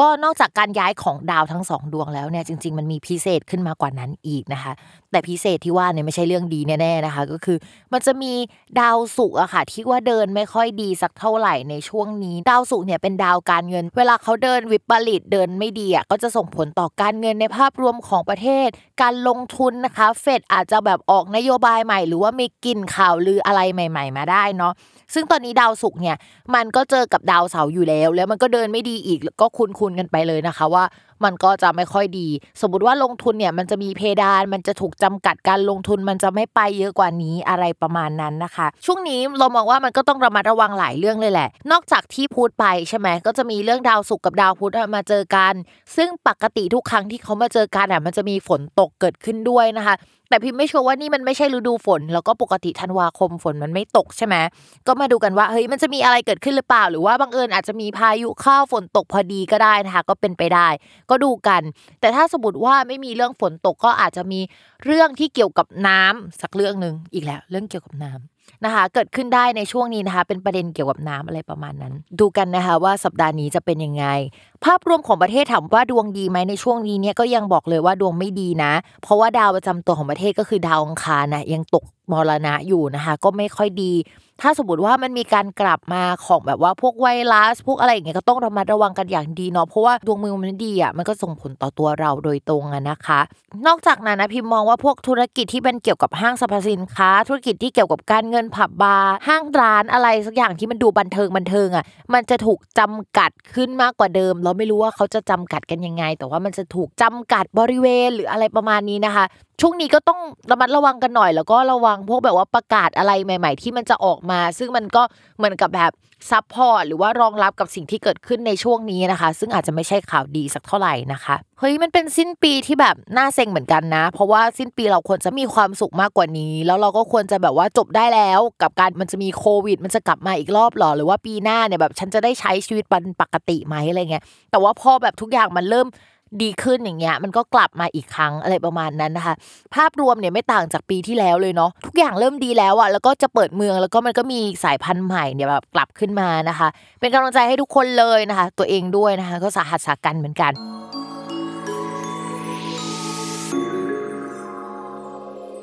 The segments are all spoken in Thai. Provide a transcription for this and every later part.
ก็นอกจากการย้ายของดาวทั้งสองดวงแล้วเนี่ยจริง ๆ มันมีพิเศษขึ้นมากว่านั้นอีกนะคะ แต่พิเศษที่ว่าเนี่ยไม่ใช่เรื่องดีแน่ๆนะคะ ก็คือมันจะมีดาวศุกร์อะค่ะที่ว่าเดินไม่ค่อยดีสักเท่าไหร่ในช่วงนี้ดาวศุกร์เนี่ยเป็นดาวการเงิน เวลาเขาเดินวิปริตเดินไม่ดีอะก็จะส่งผลต่อการเงินในภาพรวมของประเทศ การลงทุนนะคะเฟดอาจจะแบบออกนโยบายใหม่ หรือว่ามีกลิ่นข่าวลืออะไรใหม่ ๆ มาได้เนาะซึ่งตอนนี้ดาวศุกร์เนี่ยมันก็เจอกับดาวเสาร์อยู่แล้ว แล้วมันก็เดินไม่ดีอีกก็คุุ้ณกันไปเลยนะคะว่ามันก็จะไม่ค่อยดี สมมติว่าลงทุนเนี่ยมันจะมีเพดาน มันจะถูกจำกัดการลงทุนมันจะไม่ไปเยอะกว่านี้อะไรประมาณนั้นนะคะ ช่วงนี้เรามองว่ามันก็ต้องระมัดระวังหลายเรื่องเลยแหละ นอกจากที่พูดไปใช่ไหมก็จะมีเรื่องดาวศุกร์กับดาวพุธมาเจอกัน ซึ่งปกติทุกครั้งที่เขามาเจอกันอะมันจะมีฝนตกเกิดขึ้นด้วยนะคะแต่พิมไม่ชัวร์ว่านี่มันไม่ใช่ฤดูฝน แล้วก็ปกติธันวาคมฝนมันไม่ตกใช่ไหมก็มาดูกันว่าเฮ้ยมันจะมีอะไรเกิดขึ้นหรือเปล่า หรือว่าบังเอิญอาจจะมีพายุเข้าฝนตกพอดีก็ได้นะคะก็เป็นไปได้ก็ดูกัน แต่ถ้าสมมติว่าไม่มีเรื่องฝนตกก็อาจจะมีเรื่องที่เกี่ยวกับน้ำสักเรื่องหนึ่งอีกแล้ว เรื่องเกี่ยวกับน้ำนะคะ เกิดขึ้นได้ในช่วงนี้นะคะ เป็นประเด็นเกี่ยวกับน้ำอะไรประมาณนั้น ดูกันนะคะว่าสัปดาห์นี้จะเป็นยังไง ภาพรวมของประเทศถามว่าดวงดีไหมในช่วงนี้เนี่ยก็ยังบอกเลยว่าดวงไม่ดีนะ เพราะว่าดาวประจำตัวของประเทศก็คือดาวอังคารนะยังตกมรณะอยู่นะคะ ก็ไม่ค่อยดี ถ้าสมมติว่ามันมีการกลับมาของแบบว่าพวกไวรัสพวกอะไรอย่างเงี้ยก็ต้องระมัดระวังกันอย่างดีเนาะเพราะว่าดวงมือมันดีอะมันก็ส่งผลต่อตัวเราโดยตรงอะนะคะ นอกจากนั้นนะพิมมองว่าพวกธุรกิจที่เป็นเกี่ยวกับห้างสรรพสินค้า ธุรกิจที่เกี่ยวกับการเงินผับบาร์ห้างร้านอะไรสักอย่างที่มันดูบันเทิงบันเทิงอะมันจะถูกจำกัดขึ้นมากกว่าเดิมเราไม่รู้ว่าเขาจะจำกัดกันยังไง แต่ว่ามันจะถูกจำกัดบริเวณหรืออะไรประมาณนี้นะคะ ช่วงนี้ก็ต้องระมัดระวังกันหน่อย แล้วก็ระวังพวกแบบว่าประกาศอะไรใหม่ ๆ ที่มันจะออกมา ซึ่งมันก็เหมือนกับแบบ support หรือว่ารองรับกับสิ่งที่เกิดขึ้นในช่วงนี้นะคะ ซึ่งอาจจะไม่ใช่ข่าวดีสักเท่าไหร่นะคะเฮ้ยมันเป็นสิ้นปีที่แบบน่าเซ็งเหมือนกันนะ เพราะว่าสิ้นปีเราควรจะมีความสุขมากกว่านี้ แล้วเราก็ควรจะแบบว่าจบได้แล้ว กับการมันจะมีโควิด มันจะกลับมาอีกรอบหรอหรือว่าปีหน้าเนี่ยแบบฉันจะได้ใช้ชีวิตเป็นปกติไหมอะไรเงี้ยแต่ว่าพอแบบทุกอย่างมันเริ่ม ดีขึ้นอย่างเงี้ยมันก็กลับมาอีกครั้งอะไรประมาณนั้นนะคะ ภาพรวมเนี่ยไม่ต่างจากปีที่แล้วเลยเนาะทุกอย่างเริ่มดีแล้วอะแล้วก็จะเปิดเมืองแล้วก็มันก็มีสายพันธุ์ใหม่เนี่ยแบบกลับขึ้นมานะคะ เป็นกำลังใจให้ทุกคนเลยนะคะ ตัวเองด้วยนะคะ ก็สาหัสสากันเหมือนกัน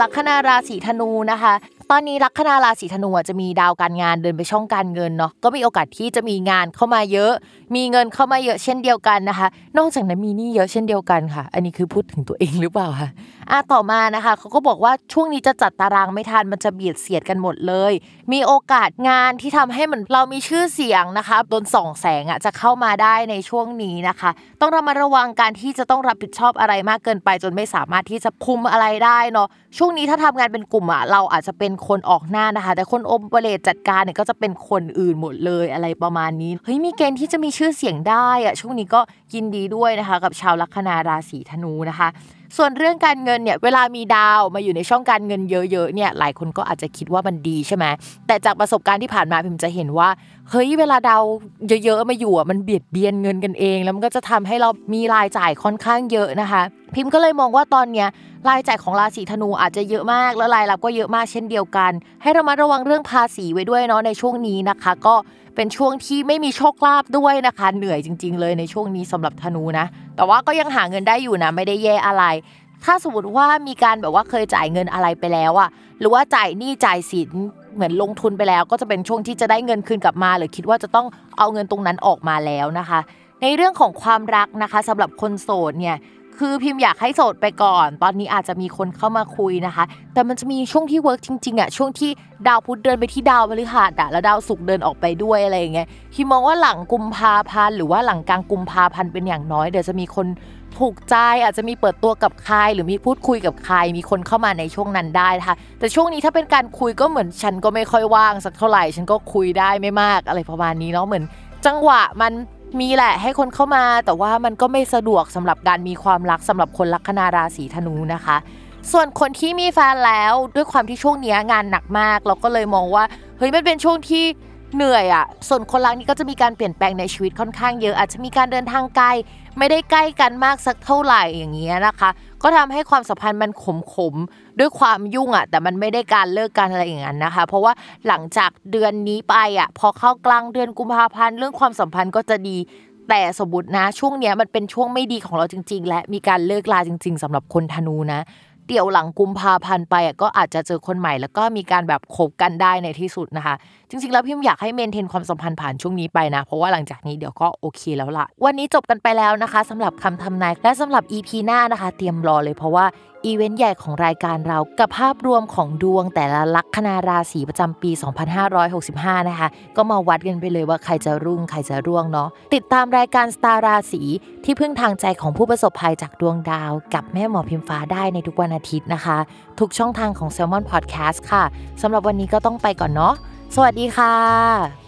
ลัคนาราศีธนูนะคะตอนนี้ลัคนาราศีธนูจะมีดาวการงานเดินไปช่องการเงินเนาะก็มีโอกาสที่จะมีงานเข้ามาเยอะ มีเงินเข้ามาเยอะเช่นเดียวกันนะคะ นอกจากนั้นมีหนี้เยอะเช่นเดียวกันค่ะ อันนี้คือพูดถึงตัวเองหรือเปล่าคะอะต่อมานะคะเขาก็บอกว่าช่วงนี้จะจัดตารางไม่ทันมันจะเบียดเสียดกันหมดเลย มีโอกาสงานที่ทำให้เหมือนเรามีชื่อเสียงนะคะโดนส่องแสงอะจะเข้ามาได้ในช่วงนี้นะคะ ต้องระมัดระวังการที่จะต้องรับผิดชอบอะไรมากเกินไป จนไม่สามารถที่จะคุมอะไรได้เนาะช่วงนี้ถ้าทำงานเป็นกลุ่มอะเราอาจจะเป็นคนออกหน้านะคะ แต่คนอมเปเรตจัดการเนี่ยก็จะเป็นคนอื่นหมดเลยอะไรประมาณนี้เฮ้ยมีเกณฑ์ที่จะมีชื่อเสียงได้อะช่วงนี้ก็ยินดีด้วยนะคะ กับชาวลัคนาราศีธนูนะคะส่วนเรื่องการเงินเนี่ยเวลามีดาวมาอยู่ในช่องการเงินเยอะๆเนี่ยหลายคนก็อาจจะคิดว่ามันดีใช่ไหมแต่จากประสบการณ์ที่ผ่านมาพิมจะเห็นว่าเฮ้ยเวลาดาวเยอะๆมาอยู่อะมันเบียดเบียนเงินกันเอง แล้วมันก็จะทำให้เรามีรายจ่ายค่อนข้างเยอะนะคะ พิมก็เลยมองว่าตอนเนี้ยรายจ่ายของราศีธนูอาจจะเยอะมาก แล้วรายรับก็เยอะมากเช่นเดียวกัน ให้รามาระวังเรื่องภาษีไว้ด้วยเนาะในช่วงนี้นะคะ ก็เป็นช่วงที่ไม่มีโชคลาภด้วยนะคะ เหนื่อยจริง ๆ เลยในช่วงนี้สำหรับธนูนะ แต่ว่าก็ยังหาเงินได้อยู่นะ ไม่ได้แย่อะไร ถ้าสมมติว่ามีการแบบว่าเคยจ่ายเงินอะไรไปแล้วอะหรือว่าจ่ายหนี้จ่ายสินเหมือนลงทุนไปแล้ว ก็จะเป็นช่วงที่จะได้เงินคืนกลับมา หรือคิดว่าจะต้องเอาเงินตรงนั้นออกมาแล้วนะคะ ในเรื่องของความรักนะคะสำหรับคนโสดเนี่ย คือพิมพ์อยากให้โสดไปก่อน ตอนนี้อาจจะมีคนเข้ามาคุยนะคะ แต่มันจะมีช่วงที่เวิร์กจริงๆอะช่วงที่ดาวพุธเดินไปที่ดาวพฤหัสอะแล้วดาวศุกร์เดินออกไปด้วยอะไรอย่างเงี้ยพิมมองว่าหลังกุมภาพันธ์หรือว่าหลังกลางกุมภาพันธ์เป็นอย่างน้อยเดี๋ยวจะมีคนถูกใจอาจจะมีเปิดตัวกับใครหรือมีพูดคุยกับใคร มีคนเข้ามาในช่วงนั้นได้นะคะแต่ช่วงนี้ถ้าเป็นการคุยก็เหมือนฉันก็ไม่ค่อยว่างสักเท่าไหร่ ฉันก็คุยได้ไม่มากอะไรประมาณนี้เนาะเหมือนจังหวะมัน มีแหละให้คนเข้ามา แต่ว่ามันก็ไม่สะดวกสำหรับการมีความรักสำหรับคนลัคนาราศีธนูนะคะ ส่วนคนที่มีแฟนแล้วด้วยความที่ช่วงนี้งานหนักมาก เราก็เลยมองว่าเฮ้ยมันเป็นช่วงที่เหนื่อยอะ่ะส่วนคนรักนี่ก็จะมีการเปลี่ยนแปลงในชีวิตค่อนข้างเยอะอาจจะมีการเดินทางไกล ไม่ได้ใกล้กันมากสักเท่าไหร่อย่างเงี้ยนะคะ ก็ทำให้ความสัมพันธ์มันขมขมด้วยความยุ่งอะ่ะแต่มันไม่ได้การเลิกกันอะไรอย่างนั้นนะคะ เพราะว่าหลังจากเดือนนี้ไปอะ่ะพอเข้ากลางเดือนกุมภาพันธ์เรื่องความสัมพันธ์ก็จะดีแต่สมมตินะช่วงเนี้ยมันเป็นช่วงไม่ดีของเราจริง ๆ และมีการเลิกลาจริง ๆสำหรับคนธนูนะเดี๋ยวหลังกุมภาพันธ์ไปอะก็อาจจะเจอคนใหม่ แล้วก็มีการแบบคบกันได้ในที่สุดนะคะ จริงๆ แล้วพิมอยากให้เมนเทนความสัมพันธ์ผ่านช่วงนี้ไปนะ เพราะว่าหลังจากนี้เดี๋ยวก็โอเคแล้วล่ะ วันนี้จบกันไปแล้วนะคะสำหรับคำทำนายและสำหรับ EP หน้านะคะ เตรียมรอเลยเพราะว่าอีเวนต์ใหญ่ของรายการเรากับภาพรวมของดวงแต่ละลัคนาราศีประจำปี 2565 นะคะ ก็มาวัดกันไปเลยว่าใครจะรุ่งใครจะร่วงเนาะติดตามรายการสตาร์ราศีที่พึ่งทางใจของผู้ประสบภัยจากดวงดาว กับแม่หมอพิมฟ้าได้ในทุกวันอาทิตย์นะคะ ทุกช่องทางของ Salmon Podcast ค่ะสำหรับวันนี้ก็ต้องไปก่อนเนาะ สวัสดีค่ะ